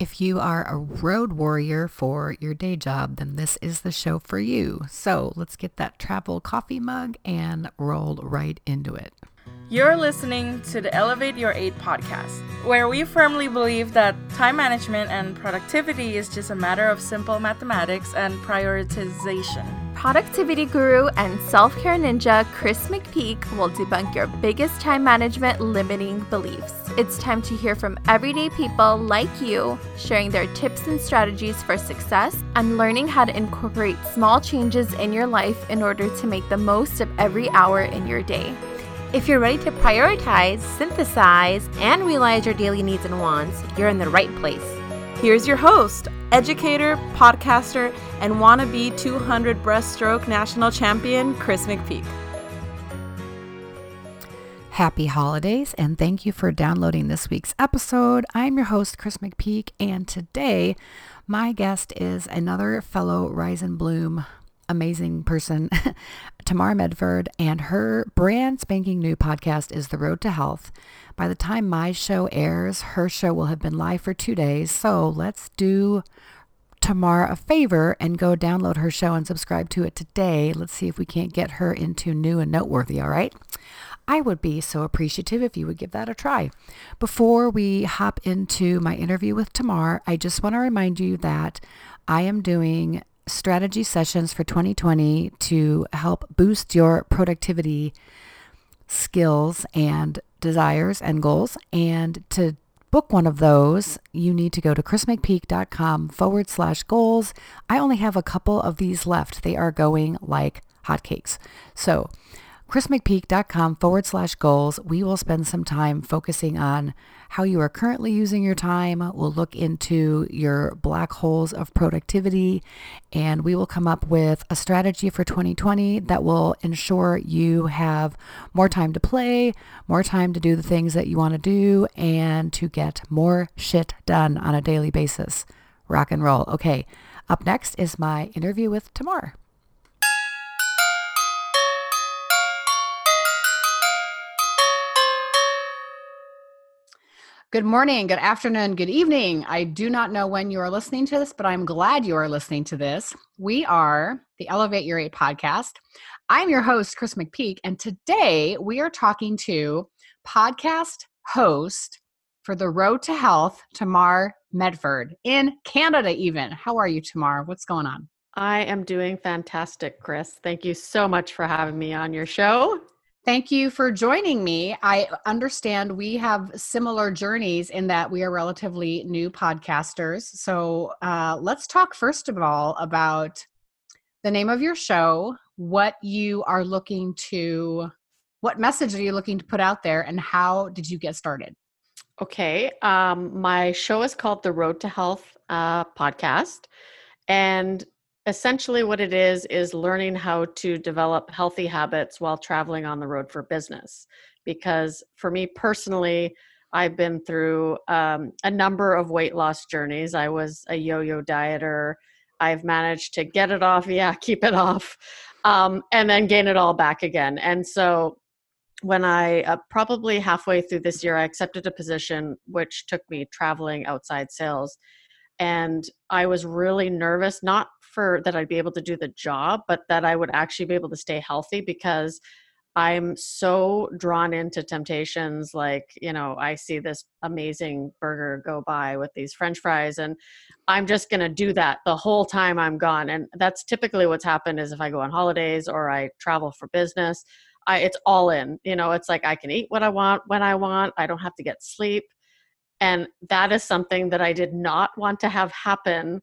If you are a road warrior for your day job, then this is the show for you. So let's get that travel coffee mug and roll right into it. You're listening to the Elevate Your 8 podcast, where we firmly believe that time management and productivity is just a matter of simple mathematics and prioritization. Productivity guru and self care ninja Chris McPeak will debunk your biggest time management limiting beliefs. It's time to hear from everyday people like you, sharing their tips and strategies for success and learning how to incorporate small changes in your life in order to make the most of every hour in your day. If you're ready to prioritize, synthesize, and realize your daily needs and wants, you're in the right place. Here's your host, educator, podcaster, and wannabe 200 breaststroke national champion, Chris McPeak. Happy holidays and thank you for downloading this week's episode. I'm your host, Chris McPeak, and today my guest is another fellow Rise and Bloom amazing person, Tamar Medford, and her brand spanking new podcast is The Road to Health. By the time my show airs, her show will have been live for two days. So let's do Tamar a favor and go download her show and subscribe to it today. Let's see if we can't get her into new and noteworthy, all right? I would be so appreciative if you would give that a try. Before we hop into my interview with Tamar, I just want to remind you that I am doing strategy sessions for 2020 to help boost your productivity skills and desires and goals. And to book one of those, you need to go to chrismcpeak.com forward slash goals. I only have a couple of these left. They are going like hotcakes. So chrismcpeak.com forward slash goals. We will spend some time focusing on how you are currently using your time. We'll look into your black holes of productivity and we will come up with a strategy for 2020 that will ensure you have more time to play, more time to do the things that you want to do and to get more shit done on a daily basis. Rock and roll. Okay. Up next is my interview with Tamar. Good morning, good afternoon, good evening. I do not know when you are listening to this, but I'm glad you are listening to this. We are the Elevate Your Eight podcast. I'm your host, Chris McPeak, and today we are talking to podcast host for the Road to Health, Tamar Medford in Canada, even. How are you, Tamar? What's going on? I am doing fantastic, Chris. Thank you so much for having me on your show. Thank you for joining me. I understand we have similar journeys in that we are relatively new podcasters. So uh, let's talk first of all about the name of your show, what you are looking to, what message are you looking to put out there, and how did you get started? Okay. Um, my show is called the Road to Health uh, podcast. And essentially what it is is learning how to develop healthy habits while traveling on the road for business. Because for me personally i've been through um, a number of weight loss journeys. I was a yo-yo dieter. I've managed to get it off yeah keep it off um, and then gain it all back again. And so when i uh, probably halfway through this year i accepted a position which took me traveling outside sales. And i was really nervous not for that I'd be able to do the job, but that I would actually be able to stay healthy because I'm so drawn into temptations. Like, you know, I see this amazing burger go by with these french fries, and I'm just going to do that the whole time I'm gone. And that's typically what's happened is if I go on holidays or I travel for business, I, it's all in. You know, it's like I can eat what I want when I want, I don't have to get sleep. And that is something that I did not want to have happen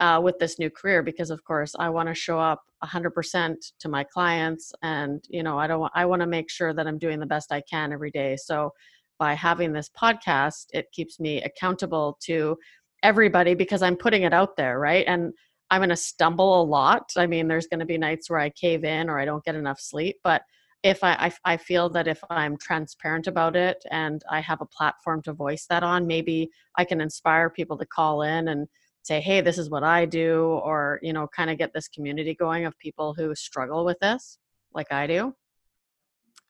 uh, with this new career because of course i want to show up 100% to my clients and you know i don't want i want to make sure that i'm doing the best i can every day. So by having this podcast it keeps me accountable to everybody because i'm putting it out there right? And i'm going to stumble a lot. I mean there's going to be nights where i cave in or i don't get enough sleep but if I, I, I feel that if i'm transparent about it and i have a platform to voice that on maybe i can inspire people to call in and say hey this is what i do or you know kind of get this community going of people who struggle with this like i do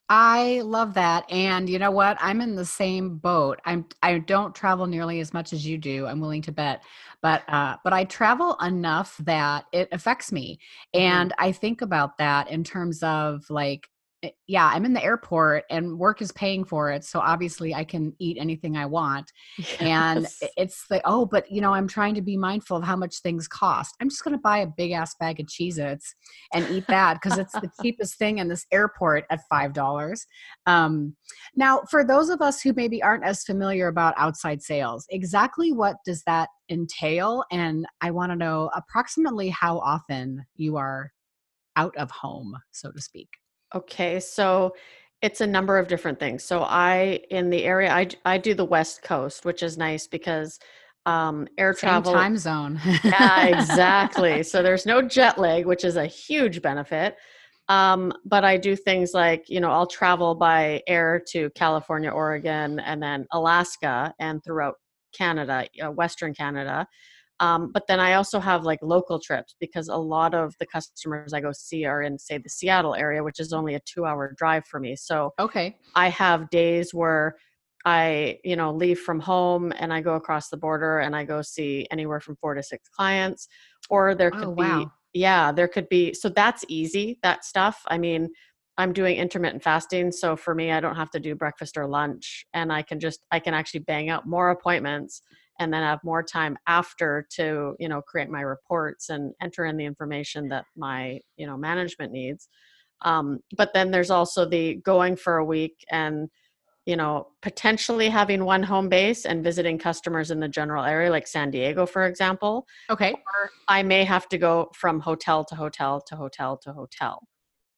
I love that. And you know what? I'm in the same boat. I'm I don't travel nearly as much as you do. I'm willing to bet. But uh but I travel enough that it affects me. Mhm. And I think about that in terms of like yeah, I'm in the airport and work is paying for it. So obviously I can eat anything I want. And Yes. i- it's like, oh, but you know, I'm trying to be mindful of how much things cost. I'm just going to buy a big ass bag of Cheez Its and eat that because it's the cheapest thing in this airport at $5. Um, now, for those of us who maybe aren't as familiar about outside sales, exactly what does that entail? And I want to know approximately how often you are out of home, so to speak. Okay, so it's a number of different things. So I in the area I I do the West Coast, which is nice because um air Same travel time zone. Yeah, exactly. so there's no jet lag, which is a huge benefit. Um, but I do things like, you know, I'll travel by air to California, Oregon, and then Alaska and throughout Canada, uh, Western Canada. Um, but then I also have like local trips because a lot of the customers I go see are in, say, the Seattle area, which is only a two hour drive for me. So okay. I have days where I, you know, leave from home and I go across the border and I go see anywhere from four to six clients. Or there could Oh, be, yeah, there could be. So that's easy, that stuff. I mean, I'm doing intermittent fasting. So for me, I don't have to do breakfast or lunch and I can just, I can actually bang out more appointments and then have more time after to, you know, create my reports and enter in the information that my, you know, management needs. Um, but then there's also the going for a week and you know potentially having one home base and visiting customers in the general area like san diego for example Okay. or i may have to go from hotel to hotel to hotel to hotel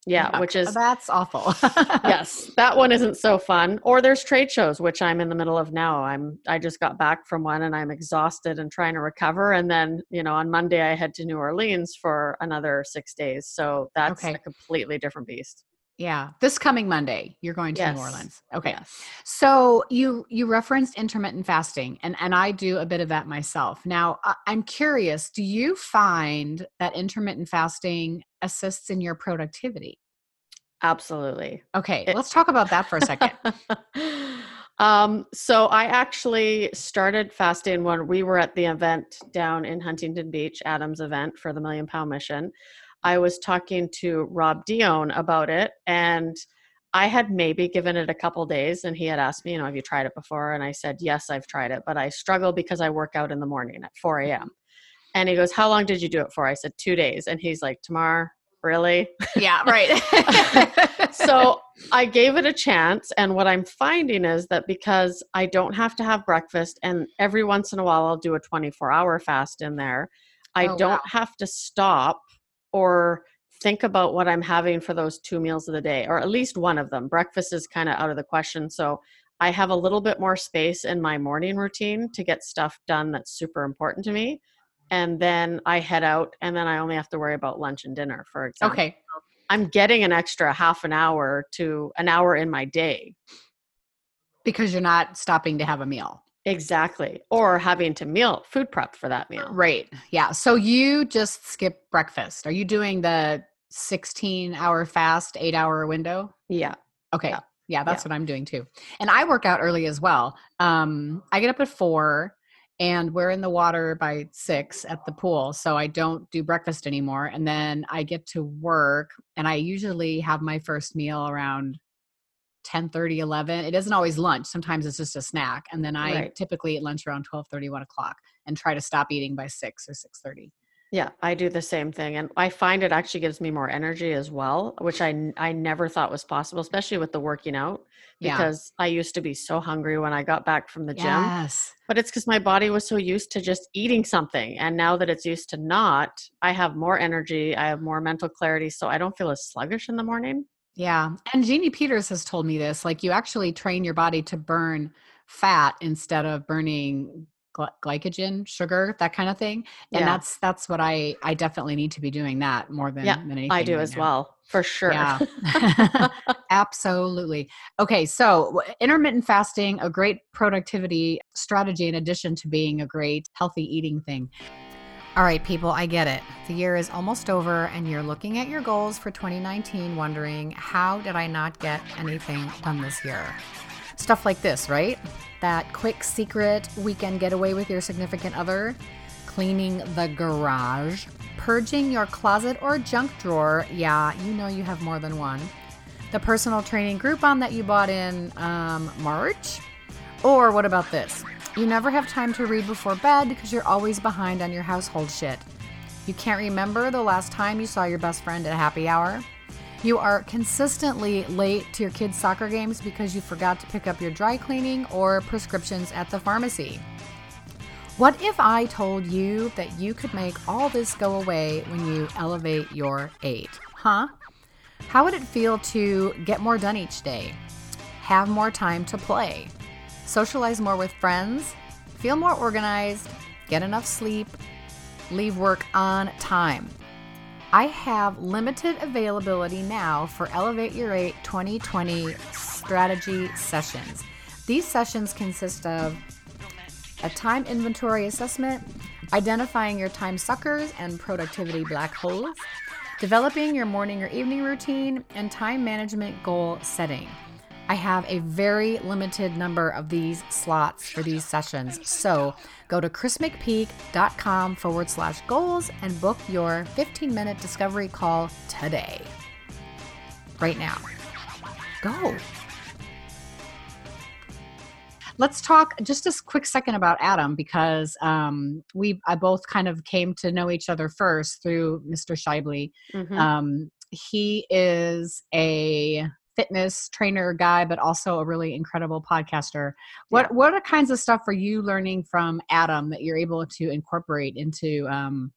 yeah which is that's awful. yes that one isn't so fun. Or there's trade shows which i'm in the middle of now. I'm i just got back from one and i'm exhausted and trying to recover. And then you know on monday i head to new orleans for another six days. So that's Okay. a completely different beast yeah. This coming Monday, you're going to New Orleans. Okay. Yes. So you you referenced intermittent fasting, and and I do a bit of that myself. Now I, I'm curious. Do you find that intermittent fasting assists in your productivity? absolutely Okay, It- let's talk about that for a second. um, so I actually started fasting when we were at the event down in Huntington Beach, Adam's event for the Million Pound Mission. I was talking to Rob Dion about it, and I had maybe given it a couple days, and he had asked me, you know, have you tried it before? And I said, yes, I've tried it, but I struggle because I work out in the morning at 4 mm-hmm. a.m. And he goes, how long did you do it for? I said, two days. And he's like, tomorrow, really? yeah, right. so I gave it a chance. And what I'm finding is that because I don't have to have breakfast, and every once in a while I'll do a 24 hour fast in there, I Oh, don't wow. have to stop or think about what I'm having for those two meals of the day, or at least one of them. Breakfast is kind of out of the question. So I have a little bit more space in my morning routine to get stuff done that's super important to me. And then I head out, and then I only have to worry about lunch and dinner, for example. okay. I'm getting an extra half an hour to an hour in my day. Because you're not stopping to have a meal. Exactly. Or having to meal food prep for that meal. Right. Yeah. So you just skip breakfast. Are you doing the 16 hour fast, eight hour window? Yeah. Okay. Yeah. Yeah, that's what I'm doing too. And I work out early as well. Um, I get up at four and we're in the water by six at the pool. So I don't do breakfast anymore. And then I get to work and I usually have my first meal around 10 30, 11. It isn't always lunch. Sometimes it's just a snack. And then I Right. typically eat lunch around 12 30, 1 o'clock and try to stop eating by six or 6 30. Yeah, I do the same thing and I find it actually gives me more energy as well, which i i never thought was possible, especially with the working out Yeah. because I used to be so hungry when I got back from the gym. Yes. But it's cuz my body was so used to just eating something and now that it's used to not, I have more energy, I have more mental clarity so I don't feel as sluggish in the morning. Yeah. And Jeannie Peters has told me this like you actually train your body to burn fat instead of burning gly- glycogen, sugar, that kind of thing. And Yeah. that's that's what I I definitely need to be doing that more than, Yeah, than anything. I do right as now. well, for sure. Yeah. Absolutely. Okay, so intermittent fasting, a great productivity strategy in addition to being a great healthy eating thing. All right, people, I get it. The year is almost over, and you're looking at your goals for 2019, wondering, how did I not get anything done this year? Stuff like this, right? That quick secret weekend getaway with your significant other, cleaning the garage, purging your closet or junk drawer. Yeah, you know you have more than one. The personal training Groupon that you bought in um, March. Or what about this? You never have time to read before bed because you're always behind on your household shit. You can't remember the last time you saw your best friend at happy hour. You are consistently late to your kids' soccer games because you forgot to pick up your dry cleaning or prescriptions at the pharmacy. What if I told you that you could make all this go away when you elevate your eight? Huh? How would it feel to get more done each day? Have more time to play? Socialize more with friends, feel more organized, get enough sleep, leave work on time. I have limited availability now for Elevate Your 8 2020 strategy sessions. These sessions consist of a time inventory assessment, identifying your time suckers and productivity black holes, developing your morning or evening routine, and time management goal setting. I have a very limited number of these slots for these sessions. So go to chrismcpeak.com forward slash goals and book your 15 minute discovery call today. Right now. Go. Let's talk just a quick second about Adam because um, we I both kind of came to know each other first through Mr. Schaeuble. Mhm. Um, he is a fitness trainer guy, but also a really incredible podcaster. What what are kinds of stuff are you learning from Adam that you're able to incorporate into um,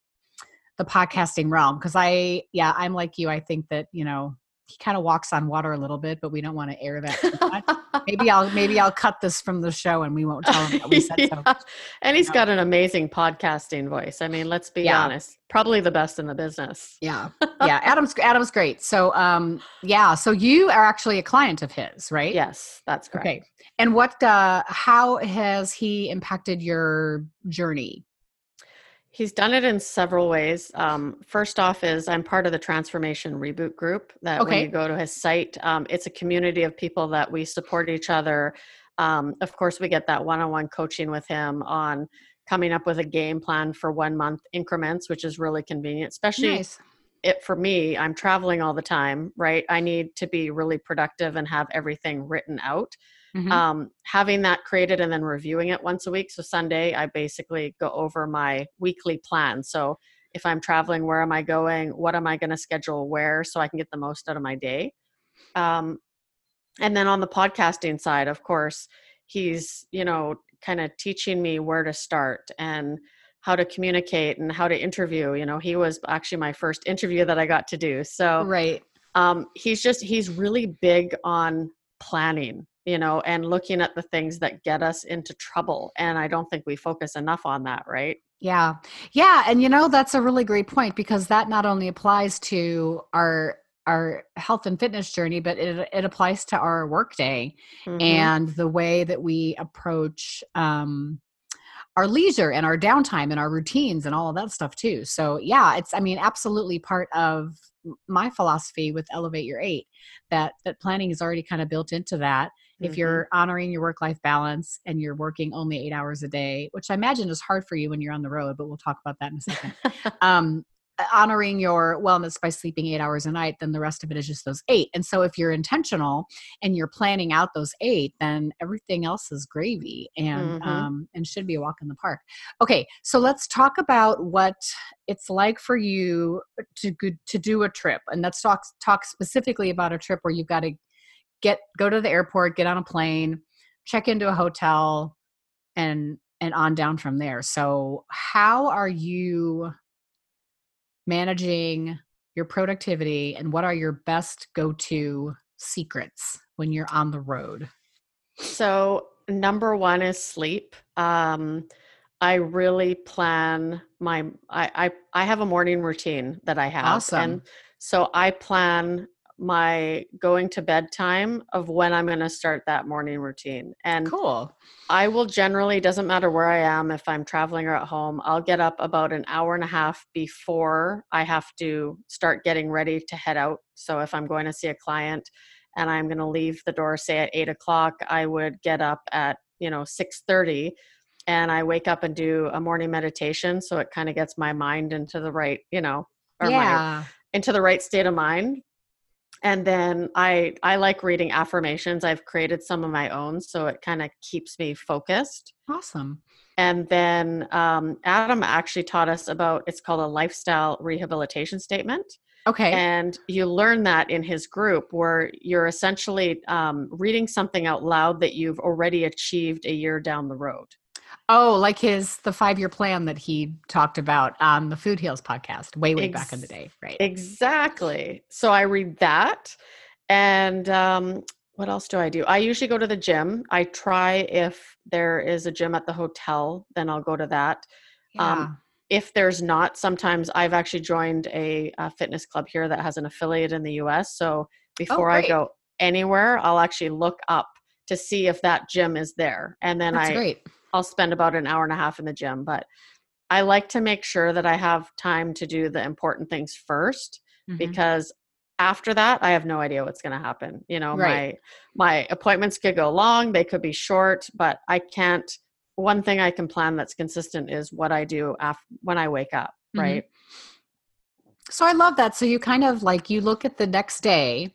the podcasting realm? Because I, yeah, I'm like you. I think that you know he kind of walks on water a little bit, but we don't want to air that. Too much. maybe I'll maybe I'll cut this from the show and we won't tell him that we said so. And he's know. got an amazing podcasting voice. I mean, let's be Yeah. honest, probably the best in the business. Yeah, yeah. Adam's Adam's great. So, um, yeah. So you are actually a client of his, right? Yes, that's correct. Okay. And what? Uh, how has he impacted your journey? He's done it in several ways. Um, first off, is I'm part of the Transformation Reboot group. That when you go to his site, um, it's a community of people that we support each other. Um, of course, we get that one-on-one coaching with him on coming up with a game plan for one month increments, which is really convenient, especially Nice. it for me. I'm traveling all the time, right? I need to be really productive and have everything written out Mhm. um, having that created and then reviewing it once a week. So Sunday, I basically go over my weekly plan. So if I'm traveling, where am I going? What am I going to schedule where so I can get the most out of my day? Um, and then on the podcasting side, of course, he's, you know, kind of teaching me where to start and how to communicate and how to interview. You know, he was actually my first interview that I got to do. So right. um, he's just he's really big on planning you know and looking at the things that get us into trouble and i don't think we focus enough on that right Yeah. Yeah. And you know, that's a really great point because that not only applies to our our health and fitness journey, but it, it applies to our workday Mhm. and the way that we approach um, our leisure and our downtime and our routines and all of that stuff too. So yeah, it's I mean absolutely part of my philosophy with Elevate Your Eight that that planning is already kind of built into that. If Mhm. you're honoring your work life balance and you're working only eight hours a day, which I imagine is hard for you when you're on the road, but we'll talk about that in a second. um, honoring your wellness by sleeping eight hours a night, then the rest of it is just those eight. And so if you're intentional and you're planning out those eight, then everything else is gravy and Mhm. um, and should be a walk in the park. Okay, so let's talk about what it's like for you to to do a trip, and let's talk talk specifically about a trip where you've got to get go to the airport, get on a plane, check into a hotel, and and on down from there. So how are you managing your productivity and what are your best go-to secrets when you're on the road? so number one is sleep um, i really plan my I, I i have a morning routine that i have Awesome. and so i plan my going to bed time of when I'm going to start that morning routine. And Cool. I will generally, doesn't matter where I am, if I'm traveling or at home, I'll get up about an hour and a half before I have to start getting ready to head out. So if I'm going to see a client and I'm going to leave the door, say at eight o'clock, I would get up at, you know, 6.30 and I wake up and do a morning meditation. So it kind of gets my mind into the right, you know, or my into the right state of mind and then i i like reading affirmations i've created some of my own so it kind of keeps me focused Awesome. and then um, adam actually taught us about it's called a lifestyle rehabilitation statement Okay. and you learn that in his group where you're essentially um, reading something out loud that you've already achieved a year down the road oh, like his the five year plan that he talked about on the Food Heals podcast way way back in the day, right? Exactly. So I read that. And um, what else do I do? I usually go to the gym. I try if there is a gym at the hotel, then I'll go to that. yeah. Um, if there's not, sometimes I've actually joined a, a fitness club here that has an affiliate in the US. So before I Oh, great. go anywhere, I'll actually look up to see if that gym is there. And then That's I, great. I'll spend about an hour and a half in the gym. But I like to make sure that I have time to do the important things 1st Mhm. because after that I have no idea what's going to happen. You know, Right. my my appointments could go long, they could be short, but I can't one thing I can plan that's consistent is what I do after when I wake up, Mhm. right? So I love that. So you kind of like you look at the next day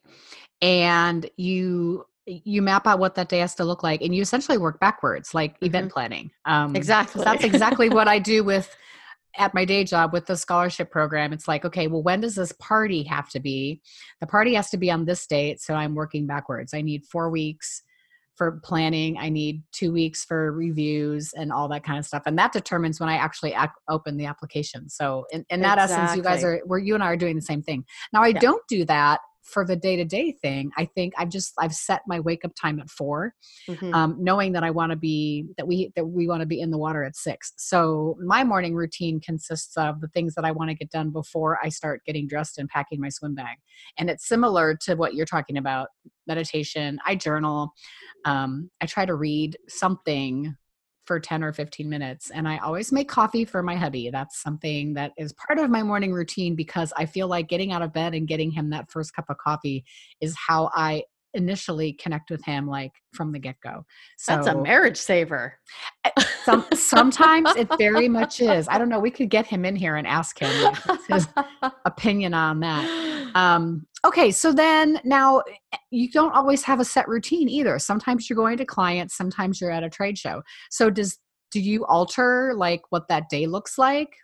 and you you map out what that day has to look like and you essentially work backwards like event planning. Um Exactly. That's exactly what I do with at my day job with the scholarship program. It's like, okay, well when does this party have to be? The party has to be on this date, so I'm working backwards. I need 4 weeks for planning. I need 2 weeks for reviews and all that kind of stuff. And that determines when I actually ac- open the application. So in, in that essence, you guys are where you and I are doing the same thing. Now I Yeah. don't do that for the day-to-day thing i think i've just i've set my wake up time at four Mhm. um, knowing that i want to be that we that we want to be in the water at six. So my morning routine consists of the things that i want to get done before i start getting dressed and packing my swim bag. And it's similar to what you're talking about meditation. I journal um, i try to read something for 10 or 15 minutes and i always make coffee for my hubby. That's something that is part of my morning routine because i feel like getting out of bed and getting him that first cup of coffee is how i initially connect with him like from the get-go. So That's a marriage saver. some, sometimes it very much is. I don't know we could get him in here and ask him his opinion on that. Um okay so then now eh, you don't always have a set routine either. Sometimes you're going to clients sometimes you're at a trade show. So does do you alter like what that day looks like?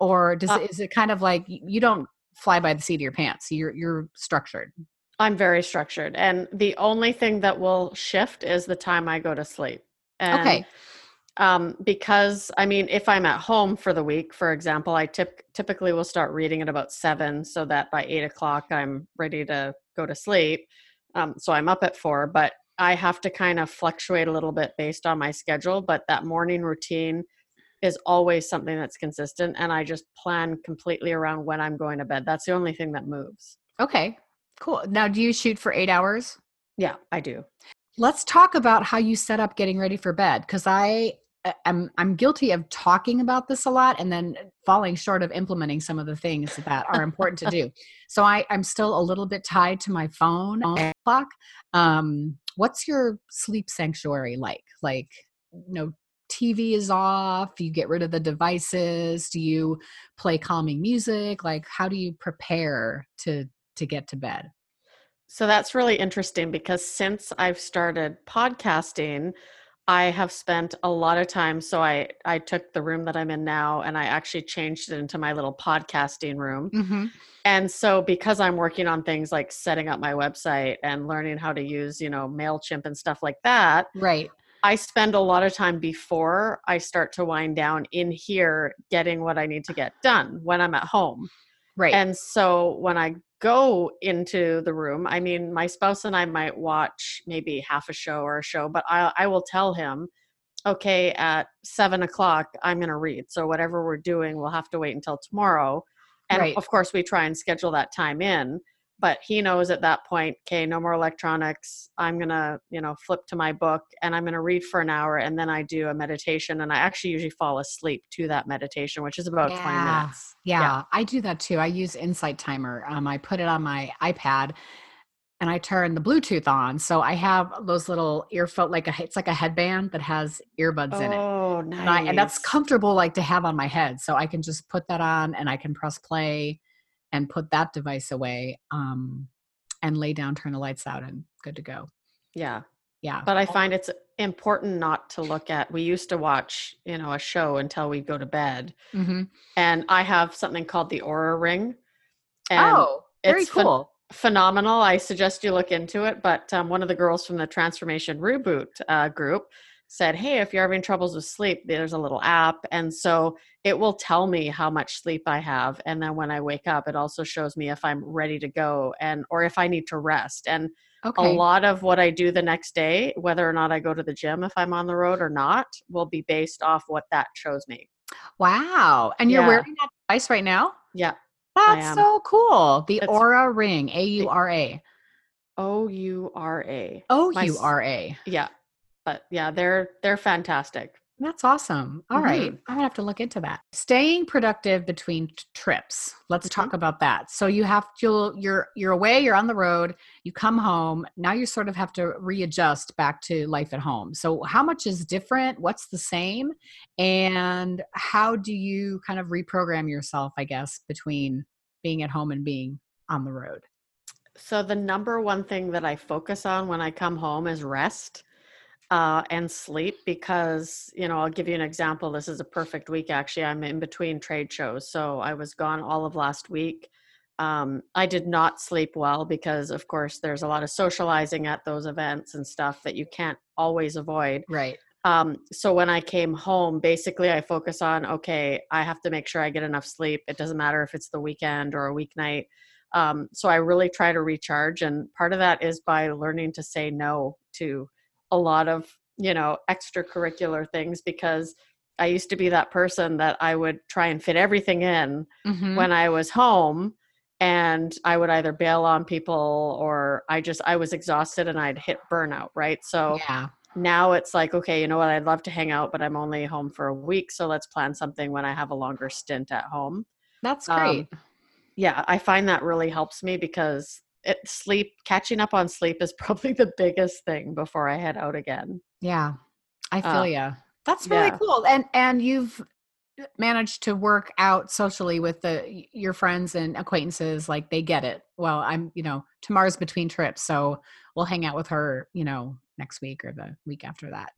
Or does Uh, is it kind of like you don't fly by the seat of your pants. You're you're structured I'm very structured. And the only thing that will shift is the time I go to sleep. And okay um, because I mean, if I'm at home for the week, for example, I tip- typically will start reading at about seven, so that by eight o'clock I'm ready to go to sleep. Um, so I'm up at four, but I have to kind of fluctuate a little bit based on my schedule. But that morning routine is always something that's consistent, and I just plan completely around when I'm going to bed. That's the only thing that moves. okay cool. Now do you shoot for eight hours? Yeah, I do. let's talk about how you set up getting ready for bed because i uh, am i'm guilty of talking about this a lot and then falling short of implementing some of the things that are important to do. So i i'm still a little bit tied to my phone clock. Um what's your sleep sanctuary like? Like you know tv is off you get rid of the devices do you play calming music? Like how do you prepare to to get to bed So that's really interesting because since I've started podcasting, I have spent a lot of time. So I I took the room that I'm in now and I actually changed it into my little podcasting room. mm-hmm. And so because I'm working on things like setting up my website and learning how to use, you know, Mailchimp and stuff like that, right I spend a lot of time before I start to wind down in here getting what I need to get done when I'm at home. Right And so when I go into the room, I mean, my spouse and I might watch maybe half a show or a show, but I, I will tell him, okay, at seven o'clock, I'm going to read. So whatever we're doing, we'll have to wait until tomorrow. And Right. of course, we try and schedule that time in. But he knows at that point, okay, no more electronics. I'm going to, you know, flip to my book and I'm going to read for an hour and then I do a meditation and I actually usually fall asleep to that meditation, which is about 20 Yeah. minutes. Yeah, I do that too. I use Insight Timer. Um, I put it on my iPad and I turn the Bluetooth on. So I have those little earphone, like a, it's like a headband that has earbuds in it. Oh, nice. And, I, and that's comfortable like to have on my head. So I can just put that on and I can press play and put that device away um, and lay down, turn the lights out and good to go. Yeah. Yeah. But I find it's important not to look at. We used to watch, you know, a show until we go to bed, hmm and I have something called the Oura Ring. And Oh, very it's cool. phenomenal. I suggest you look into it. But um, one of the girls from the Transformation Reboot uh, group said, "Hey, if you're having troubles with sleep, there's a little app, and so it will tell me how much sleep I have, and then when I wake up, it also shows me if I'm ready to go and or if I need to rest." And okay. a lot of what I do the next day, whether or not I go to the gym if I'm on the road or not, will be based off what that shows me. Wow. And you're Yeah. wearing that device right now? Yeah. That's so cool. The It's- Oura Ring, A U R A. O U R A. O U R A. Yeah. But yeah, they're they're fantastic. That's awesome. All right, Mhm. I'm gonna have to look into that. Staying productive between t- trips. Let's talk about that. So you have to you're you're away, you're on the road, you come home. Now you sort of have to readjust back to life at home. So how much is different? What's the same? And how do you kind of reprogram yourself, I guess, between being at home and being on the road? So the number one thing that I focus on when I come home is rest uh, and sleep because you know I'll give you an example. This is a perfect week actually. I'm in between trade shows, so I was gone all of last week. Um, I did not sleep well because, of course, there's a lot of socializing at those events and stuff that you can't always avoid. Right. Um, so when I came home, basically I focus on okay, I have to make sure I get enough sleep. It doesn't matter if it's the weekend or a weeknight. Um, so I really try to recharge, and part of that is by learning to say no to a lot of you know extracurricular things because I used to be that person that I would try and fit everything in Mhm. when I was home and I would either bail on people or I just I was exhausted and I'd hit burnout, right? So yeah. now it's like okay you know what i'd love to hang out but i'm only home for a week so let's plan something when i have a longer stint at home That's Um, great. yeah i find that really helps me because it sleep catching up on sleep is probably the biggest thing before i head out again Yeah, I feel Uh, ya. That's really yeah. cool. And and you've managed to work out socially with the your friends and acquaintances like they get it. Well, I'm, you know, tomorrow's between trips, so we'll hang out with her, you know, next week or the week after that.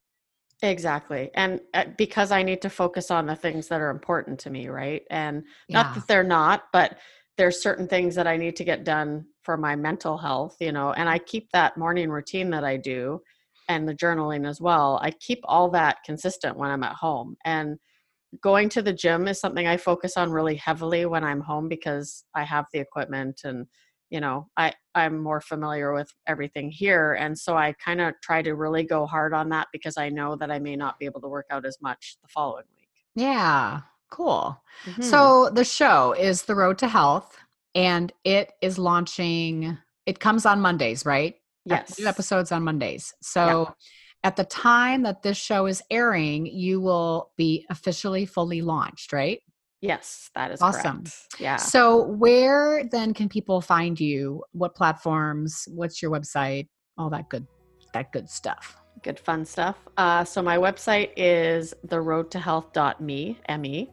exactly and uh, because i need to focus on the things that are important to me right and not that they're not but there's certain things that i need to get done for my mental health you know and i keep that morning routine that i do and the journaling as well i keep all that consistent when i'm at home. And going to the gym is something i focus on really heavily when i'm home because i have the equipment and you know i i'm more familiar with everything here. And so i kind of try to really go hard on that because i know that i may not be able to work out as much the following week. Yeah, cool. Mhm. So the show is The Road to Health and it is launching it comes on Mondays, right? Yes New episodes on Mondays. So at the time that this show is airing, you will be officially fully launched, right? yes that is Awesome. correct. yeah So where then can people find you? What platforms? What's your website? All that good that good stuff. good fun stuff uh, so my website is the road to health.me me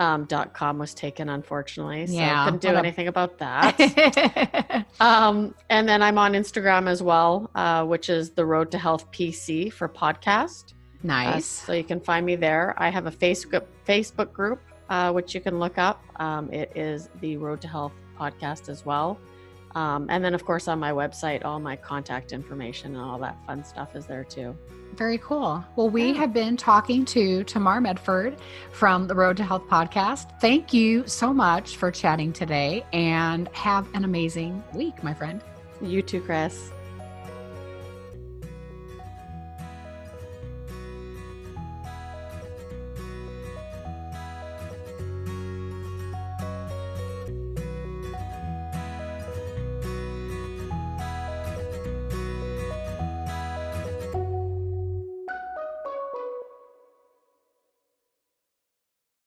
um, dot com was taken unfortunately so Yeah, couldn't do anything about that. Um, and then i'm on instagram as well uh, which is the road to health pc for podcast. Uh, nice. so you can find me there. I have a facebook facebook group uh, which you can look up. Um, it is the road to health podcast as well um, and then of course on my website all my contact information and all that fun stuff is there too Very cool. Well, we have been talking to Tamar Medford from the Road to Health podcast. Thank you so much for chatting today and have an amazing week, my friend. you too chris